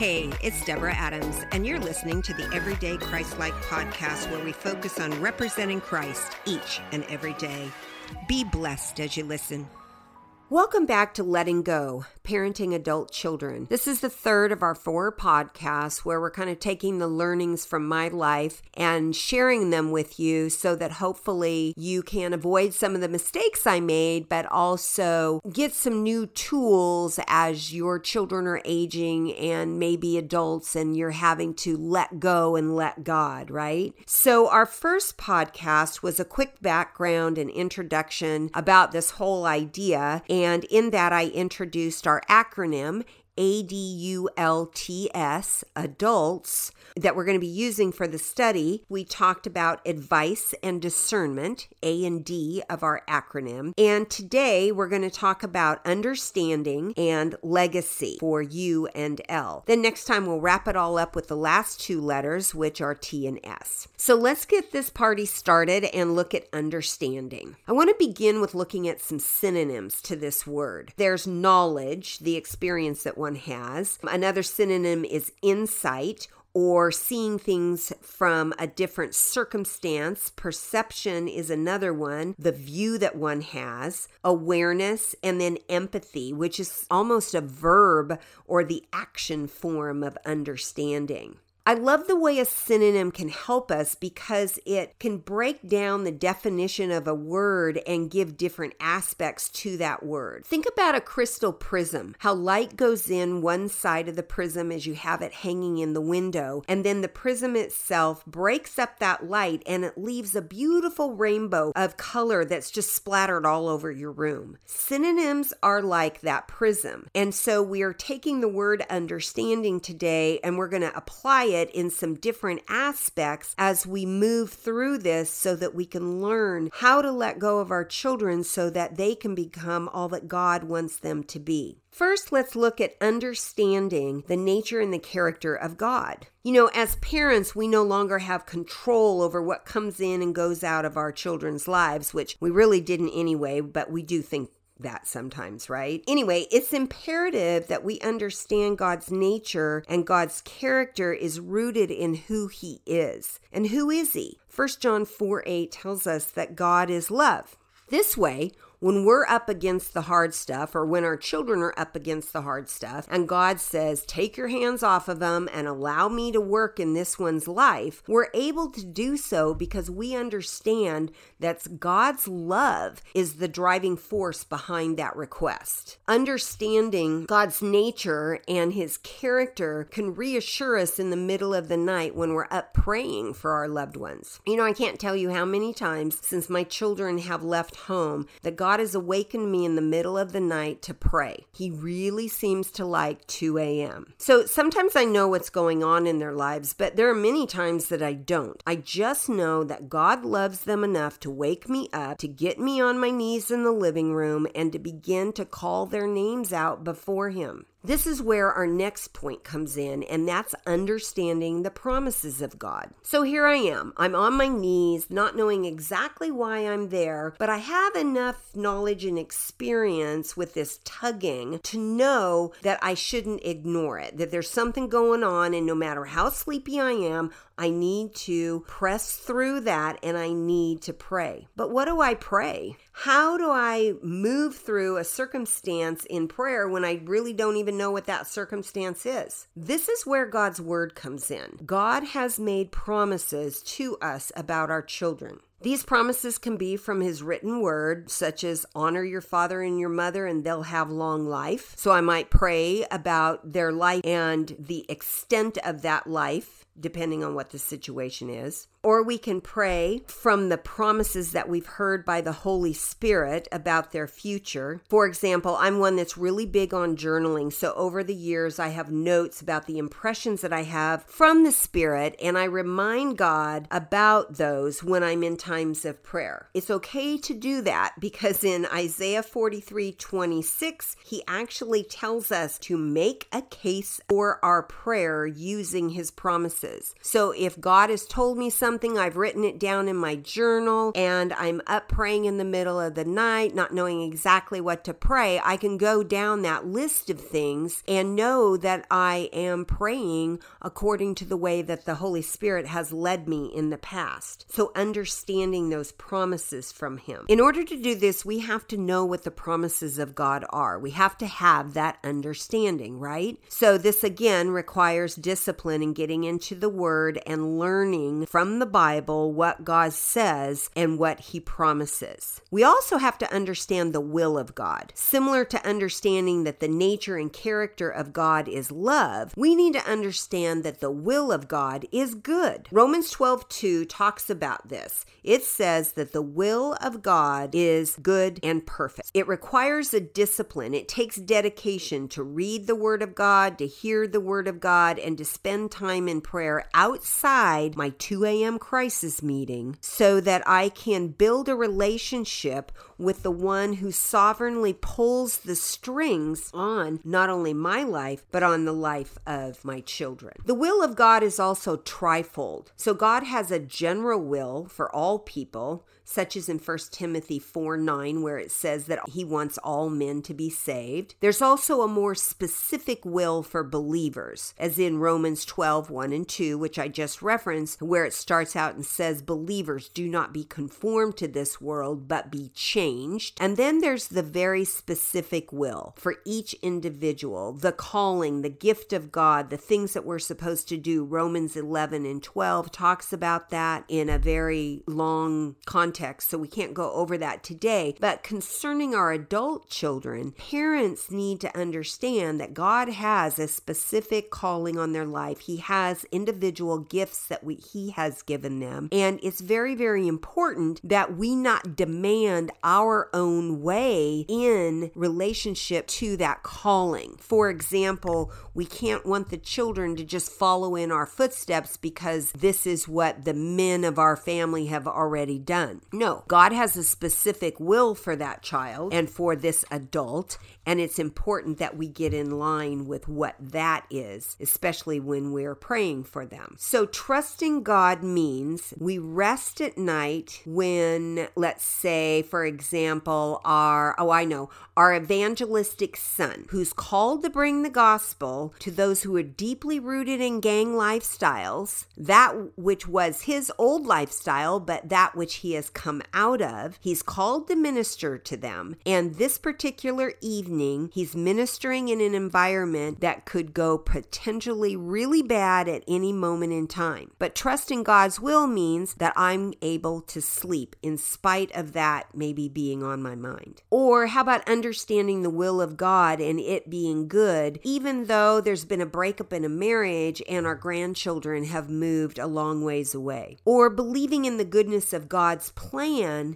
Hey, it's Deborah Adams, and you're listening to the Everyday Christ Like podcast where we focus on representing Christ each and every day. Be blessed as you listen. Welcome back to Letting Go, Parenting Adult Children. This is the third of our four podcasts where we're kind of taking the learnings from my life and sharing them with you so that hopefully you can avoid some of the mistakes I made, but also get some new tools as your children are aging and maybe adults and you're having to let go and let God, right? So, our first podcast was a quick background and introduction about this whole idea. And in that, I introduced our acronym ADULTS, adults, that we're going to be using for the study. We talked about advice and discernment, A and D of our acronym. And today we're going to talk about understanding and legacy for U and L. Then next time we'll wrap it all up with the last two letters, which are T and S. So let's get this party started and look at understanding. I want to begin with looking at some synonyms to this word. There's knowledge, the experience that one has. Another synonym is insight or seeing things from a different circumstance. Perception is another one, the view that one has, awareness, and then empathy, which is almost a verb or the action form of understanding. I love the way a synonym can help us because it can break down the definition of a word and give different aspects to that word. Think about a crystal prism, how light goes in one side of the prism as you have it hanging in the window, and then the prism itself breaks up that light and it leaves a beautiful rainbow of color that's just splattered all over your room. Synonyms are like that prism. And so we are taking the word understanding today and we're going to apply it in some different aspects as we move through this so that we can learn how to let go of our children so that they can become all that God wants them to be. First, let's look at understanding the nature and the character of God. You know, as parents, we no longer have control over what comes in and goes out of our children's lives, which we really didn't anyway, but we do think that sometimes, right? Anyway, it's imperative that we understand God's nature and God's character is rooted in who he is. And who is he? 1 John 4 8 tells us that God is love. This way, when we're up against the hard stuff or when our children are up against the hard stuff and God says, take your hands off of them and allow me to work in this one's life, we're able to do so because we understand that God's love is the driving force behind that request. Understanding God's nature and his character can reassure us in the middle of the night when we're up praying for our loved ones. You know, I can't tell you how many times since my children have left home that God God has awakened me in the middle of the night to pray. He really seems to like 2 a.m. So sometimes I know what's going on in their lives, but there are many times that I don't. I just know that God loves them enough to wake me up, to get me on my knees in the living room, and to begin to call their names out before Him. This is where our next point comes in, and that's understanding the promises of God. So here I am. I'm on my knees, not knowing exactly why I'm there, but I have enough knowledge and experience with this tugging to know that I shouldn't ignore it, that there's something going on, and no matter how sleepy I am, I need to press through that and I need to pray. But what do I pray? How do I move through a circumstance in prayer when I really don't even know what that circumstance is? This is where God's word comes in. God has made promises to us about our children. These promises can be from his written word, such as honor your father and your mother and they'll have long life. So I might pray about their life and the extent of that life depending on what the situation is. Or we can pray from the promises that we've heard by the Holy Spirit about their future. For example, I'm one that's really big on journaling. So over the years, I have notes about the impressions that I have from the Spirit, and I remind God about those when I'm in times of prayer. It's okay to do that because in Isaiah 43 26, he actually tells us to make a case for our prayer using his promises. So if God has told me something, I've written it down in my journal, and I'm up praying in the middle of the night, not knowing exactly what to pray, I can go down that list of things and know that I am praying according to the way that the Holy Spirit has led me in the past. So, understanding those promises from Him. In order to do this, we have to know what the promises of God are. We have to have that understanding, right? So, this again requires discipline in getting into the Word and learning from the Bible what God says and what He promises. We also have to understand the will of God. Similar to understanding that the nature and character of God is love, we need to understand that the will of God is good. Romans 12 2 talks about this. It says that the will of God is good and perfect. It requires a discipline, it takes dedication to read the Word of God, to hear the Word of God, and to spend time in prayer outside my 2 a.m. crisis meeting so that I can build a relationship with the one who sovereignly pulls the strings on not only my life, but on the life of my children. The will of God is also trifold. So God has a general will for all people such as in 1 Timothy 4 9, where it says that he wants all men to be saved. There's also a more specific will for believers, as in Romans 12 1 and 2, which I just referenced, where it starts out and says, Believers, do not be conformed to this world, but be changed. And then there's the very specific will for each individual, the calling, the gift of God, the things that we're supposed to do. Romans 11 and 12 talks about that in a very long context context, so we can't go over that today. But concerning our adult children, parents need to understand that God has a specific calling on their life. He has individual gifts that we, He has given them. And it's very, very important that we not demand our own way in relationship to that calling. For example, we can't want the children to just follow in our footsteps because this is what the men of our family have already done. No, God has a specific will for that child and for this adult, and it's important that we get in line with what that is, especially when we're praying for them. So, trusting God means we rest at night when, let's say, for example, our, oh, I know, our evangelistic son, who's called to bring the gospel to those who are deeply rooted in gang lifestyles, that which was his old lifestyle, but that which he has come out of. He's called to minister to them. And this particular evening, he's ministering in an environment that could go potentially really bad at any moment in time. But trusting God's will means that I'm able to sleep in spite of that maybe being on my mind. Or how about understanding the will of God and it being good, even though there's been a breakup in a marriage and our grandchildren have moved a long ways away? Or believing in the goodness of God's plan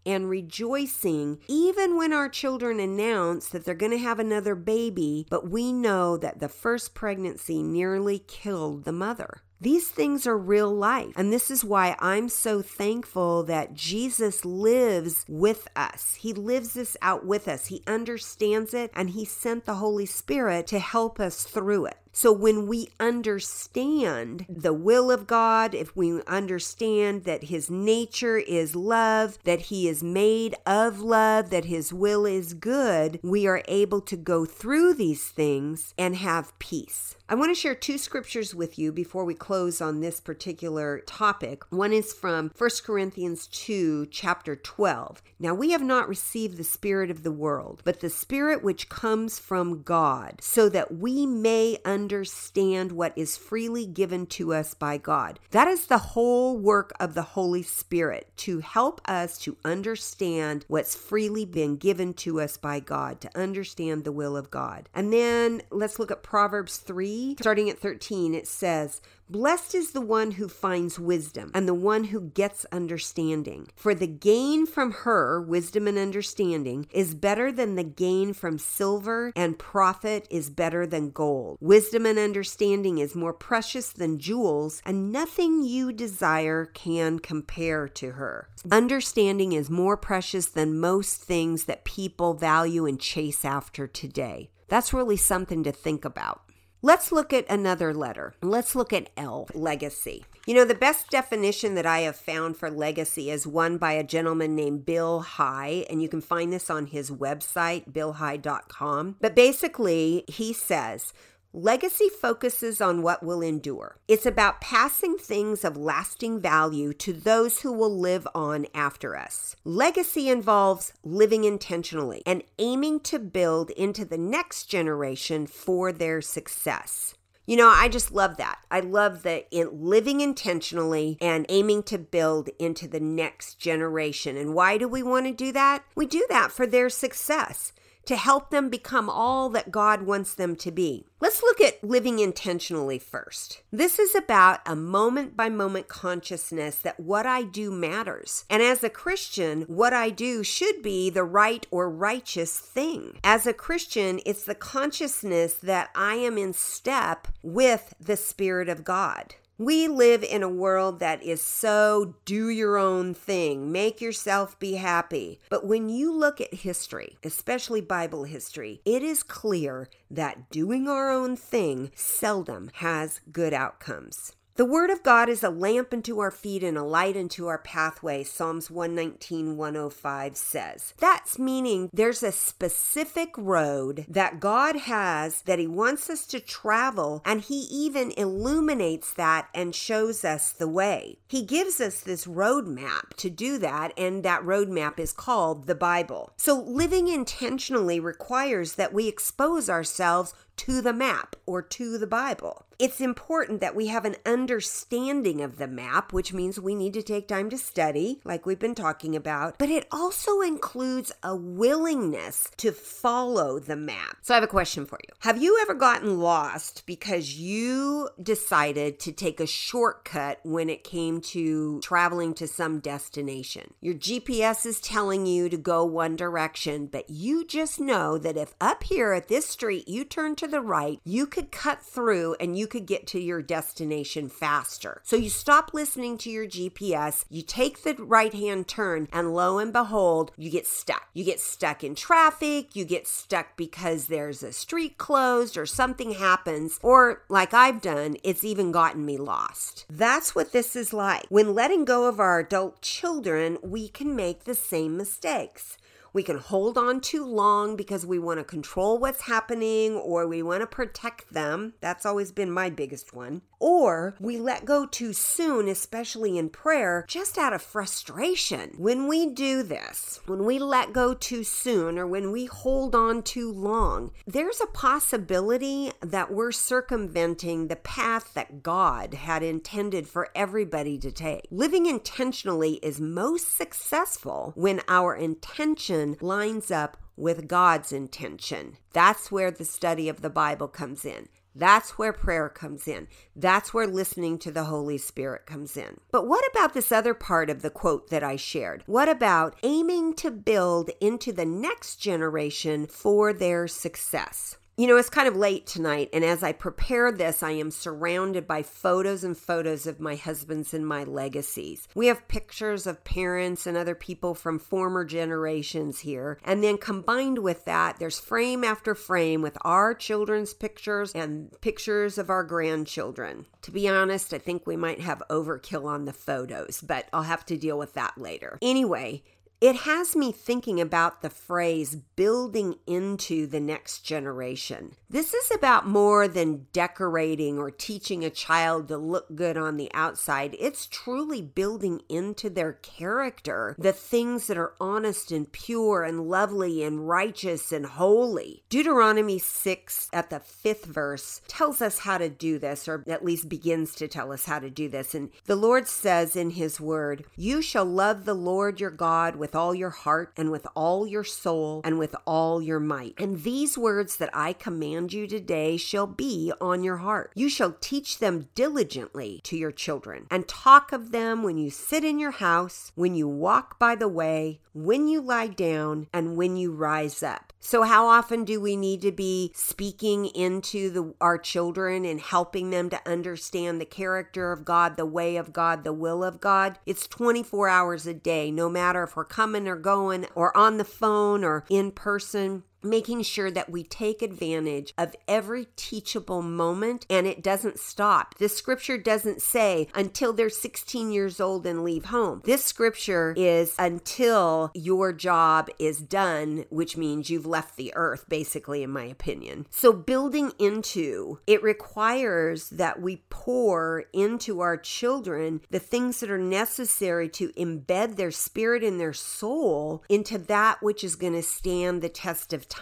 and rejoicing even when our children announce that they're going to have another baby, but we know that the first pregnancy nearly killed the mother. These things are real life. And this is why I'm so thankful that Jesus lives with us. He lives this out with us. He understands it and He sent the Holy Spirit to help us through it. So when we understand the will of God, if we understand that his nature is love, that he is made of love, that his will is good, we are able to go through these things and have peace. I want to share two scriptures with you before we close on this particular topic. One is from 1 Corinthians 2, chapter 12. Now, we have not received the Spirit of the world, but the Spirit which comes from God, so that we may understand understand what is freely given to us by God. That is the whole work of the Holy Spirit to help us to understand what's freely been given to us by God, to understand the will of God. And then let's look at Proverbs 3, starting at 13. It says, Blessed is the one who finds wisdom and the one who gets understanding. For the gain from her, wisdom and understanding, is better than the gain from silver, and profit is better than gold. Wisdom and understanding is more precious than jewels, and nothing you desire can compare to her. Understanding is more precious than most things that people value and chase after today. That's really something to think about. Let's look at another letter. Let's look at L, legacy. You know, the best definition that I have found for legacy is one by a gentleman named Bill High, and you can find this on his website, billhigh.com. But basically, he says, Legacy focuses on what will endure. It's about passing things of lasting value to those who will live on after us. Legacy involves living intentionally and aiming to build into the next generation for their success. You know, I just love that. I love the in living intentionally and aiming to build into the next generation. And why do we want to do that? We do that for their success to help them become all that God wants them to be. Let's look at living intentionally first. This is about a moment by moment consciousness that what I do matters. And as a Christian, what I do should be the right or righteous thing. As a Christian, it's the consciousness that I am in step with the Spirit of God. We live in a world that is so do your own thing, make yourself be happy. But when you look at history, especially Bible history, it is clear that doing our own thing seldom has good outcomes. The Word of God is a lamp unto our feet and a light unto our pathway, Psalms 119, 105 says. That's meaning there's a specific road that God has that He wants us to travel, and He even illuminates that and shows us the way. He gives us this roadmap to do that, and that roadmap is called the Bible. So living intentionally requires that we expose ourselves to the map or to the Bible. It's important that we have an understanding of the map, which means we need to take time to study, like we've been talking about, but it also includes a willingness to follow the map. So I have a question for you. Have you ever gotten lost because you decided to take a shortcut when it came to traveling to some destination? Your GPS is telling you to go one direction, but you just know that if up here at this street you turn to to the right, you could cut through and you could get to your destination faster. So you stop listening to your GPS, you take the right hand turn, and lo and behold, you get stuck. You get stuck in traffic, you get stuck because there's a street closed or something happens, or like I've done, it's even gotten me lost. That's what this is like. When letting go of our adult children, we can make the same mistakes. We can hold on too long because we want to control what's happening or we want to protect them. That's always been my biggest one. Or we let go too soon, especially in prayer, just out of frustration. When we do this, when we let go too soon or when we hold on too long, there's a possibility that we're circumventing the path that God had intended for everybody to take. Living intentionally is most successful when our intention lines up with God's intention. That's where the study of the Bible comes in. That's where prayer comes in. That's where listening to the Holy Spirit comes in. But what about this other part of the quote that I shared? What about aiming to build into the next generation for their success? You know, it's kind of late tonight, and as I prepare this, I am surrounded by photos and photos of my husband's and my legacies. We have pictures of parents and other people from former generations here, and then combined with that, there's frame after frame with our children's pictures and pictures of our grandchildren. To be honest, I think we might have overkill on the photos, but I'll have to deal with that later. Anyway, it has me thinking about the phrase building into the next generation. This is about more than decorating or teaching a child to look good on the outside. It's truly building into their character the things that are honest and pure and lovely and righteous and holy. Deuteronomy 6 at the fifth verse tells us how to do this, or at least begins to tell us how to do this. And the Lord says in His word, You shall love the Lord your God with all your heart and with all your soul and with all your might. And these words that I command you today shall be on your heart. You shall teach them diligently to your children and talk of them when you sit in your house, when you walk by the way, when you lie down, and when you rise up. So, how often do we need to be speaking into the, our children and helping them to understand the character of God, the way of God, the will of God? It's 24 hours a day, no matter if we're coming or going or on the phone or in person. Making sure that we take advantage of every teachable moment and it doesn't stop. This scripture doesn't say until they're 16 years old and leave home. This scripture is until your job is done, which means you've left the earth, basically, in my opinion. So, building into it requires that we pour into our children the things that are necessary to embed their spirit and their soul into that which is going to stand the test of time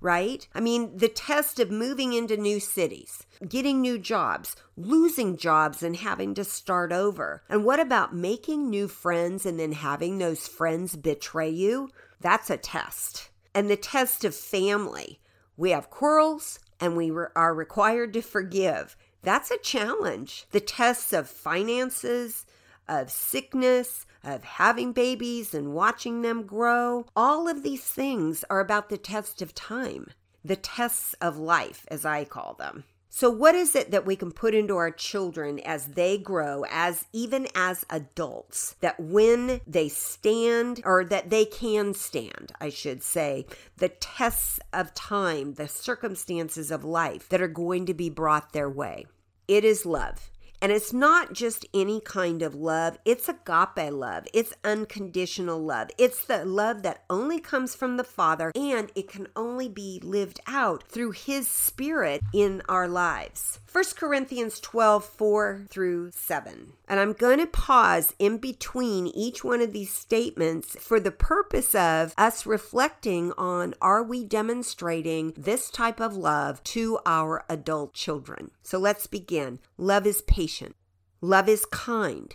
right? I mean, the test of moving into new cities, getting new jobs, losing jobs, and having to start over. And what about making new friends and then having those friends betray you? That's a test. And the test of family. We have quarrels and we are required to forgive. That's a challenge. The tests of finances, of sickness, of having babies and watching them grow. All of these things are about the test of time, the tests of life, as I call them. So, what is it that we can put into our children as they grow, as even as adults, that when they stand, or that they can stand, I should say, the tests of time, the circumstances of life that are going to be brought their way? It is love. And it's not just any kind of love, it's agape love. It's unconditional love. It's the love that only comes from the Father and it can only be lived out through His Spirit in our lives. 1 Corinthians 12, 4 through 7. And I'm going to pause in between each one of these statements for the purpose of us reflecting on are we demonstrating this type of love to our adult children? So let's begin. Love is patient, love is kind,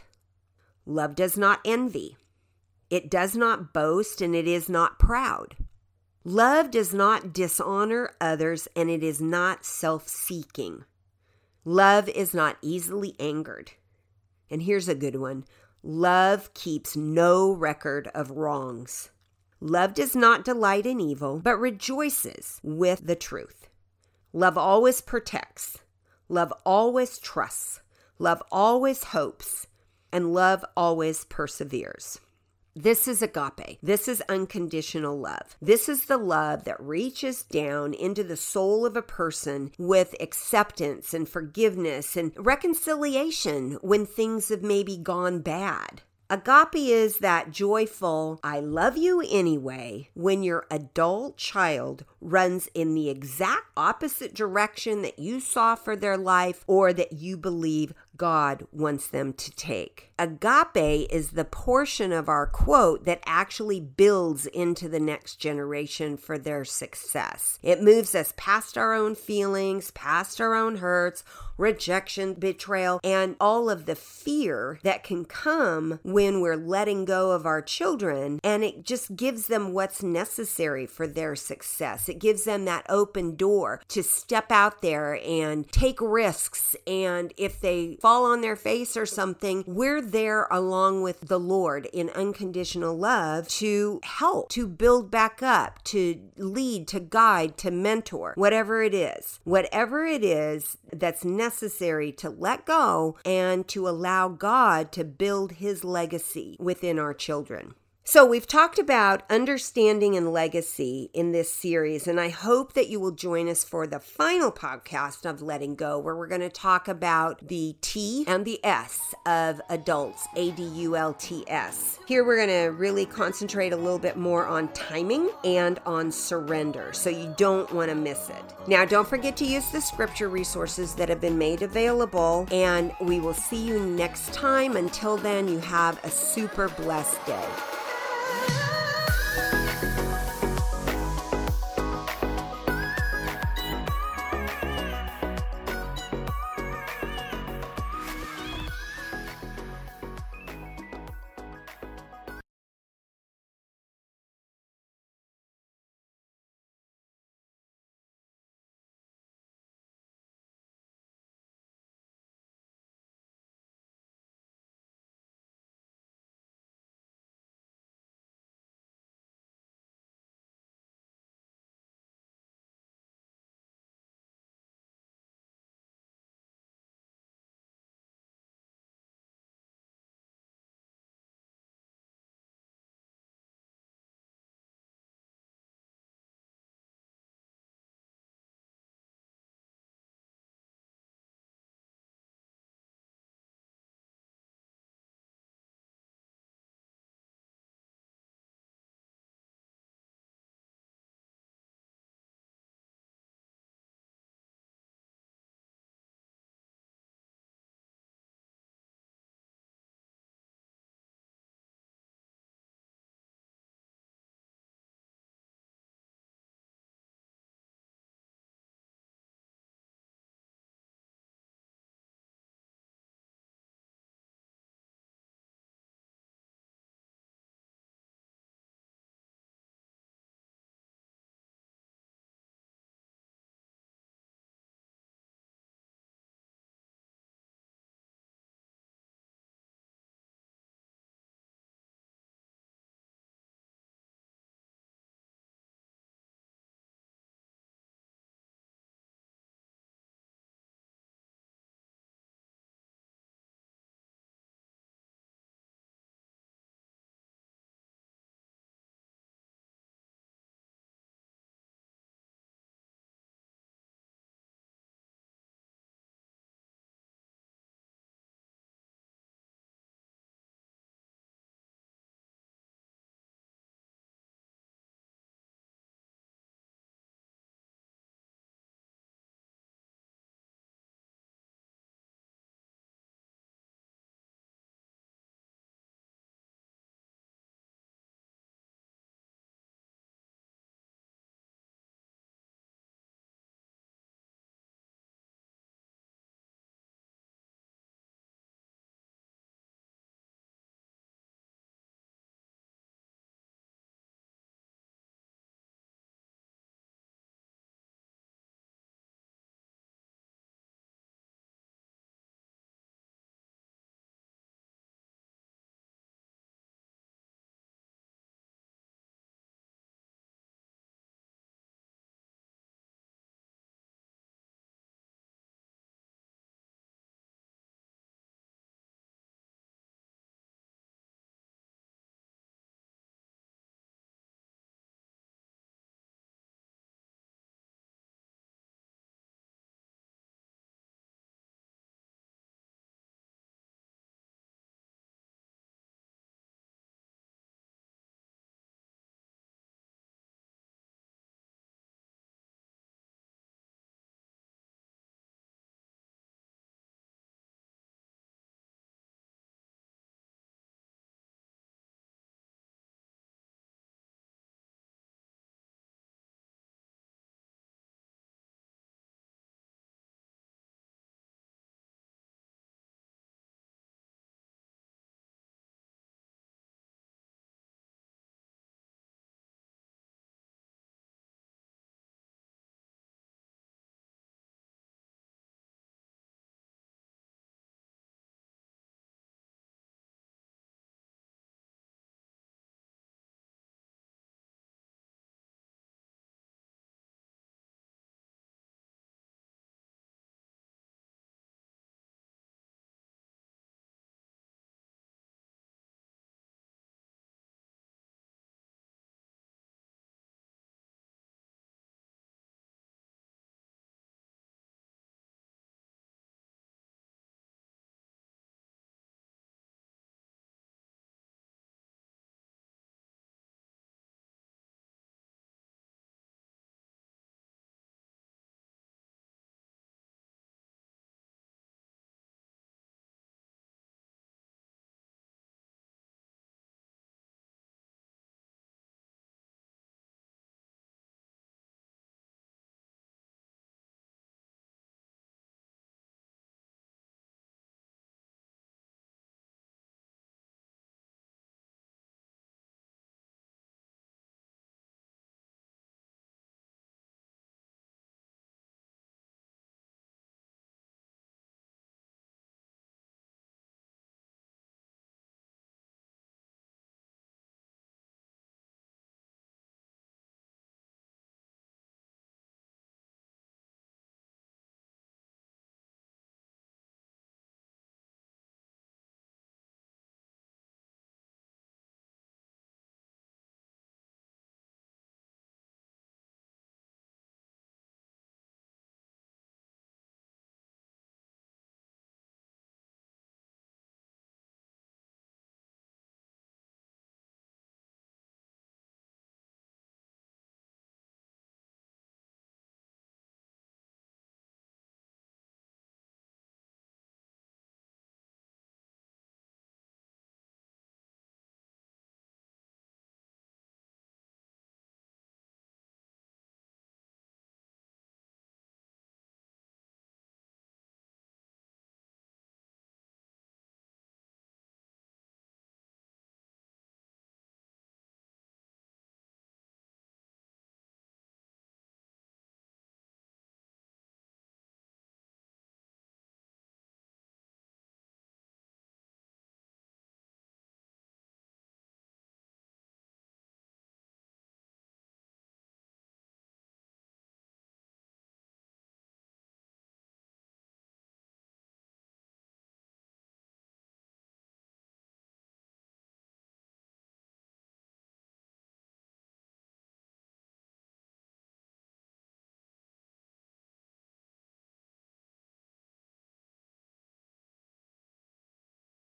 love does not envy, it does not boast, and it is not proud. Love does not dishonor others, and it is not self seeking. Love is not easily angered. And here's a good one love keeps no record of wrongs. Love does not delight in evil, but rejoices with the truth. Love always protects. Love always trusts. Love always hopes. And love always perseveres. This is agape. This is unconditional love. This is the love that reaches down into the soul of a person with acceptance and forgiveness and reconciliation when things have maybe gone bad. Agape is that joyful, I love you anyway, when your adult child runs in the exact opposite direction that you saw for their life or that you believe God wants them to take. Agape is the portion of our quote that actually builds into the next generation for their success. It moves us past our own feelings, past our own hurts, rejection, betrayal, and all of the fear that can come when we're letting go of our children. And it just gives them what's necessary for their success. It gives them that open door to step out there and take risks. And if they fall on their face or something, we're there along with the Lord in unconditional love to help, to build back up, to lead, to guide, to mentor, whatever it is. Whatever it is that's necessary to let go and to allow God to build his legacy within our children. So, we've talked about understanding and legacy in this series, and I hope that you will join us for the final podcast of Letting Go, where we're going to talk about the T and the S of adults, A D U L T S. Here, we're going to really concentrate a little bit more on timing and on surrender, so you don't want to miss it. Now, don't forget to use the scripture resources that have been made available, and we will see you next time. Until then, you have a super blessed day. Yeah.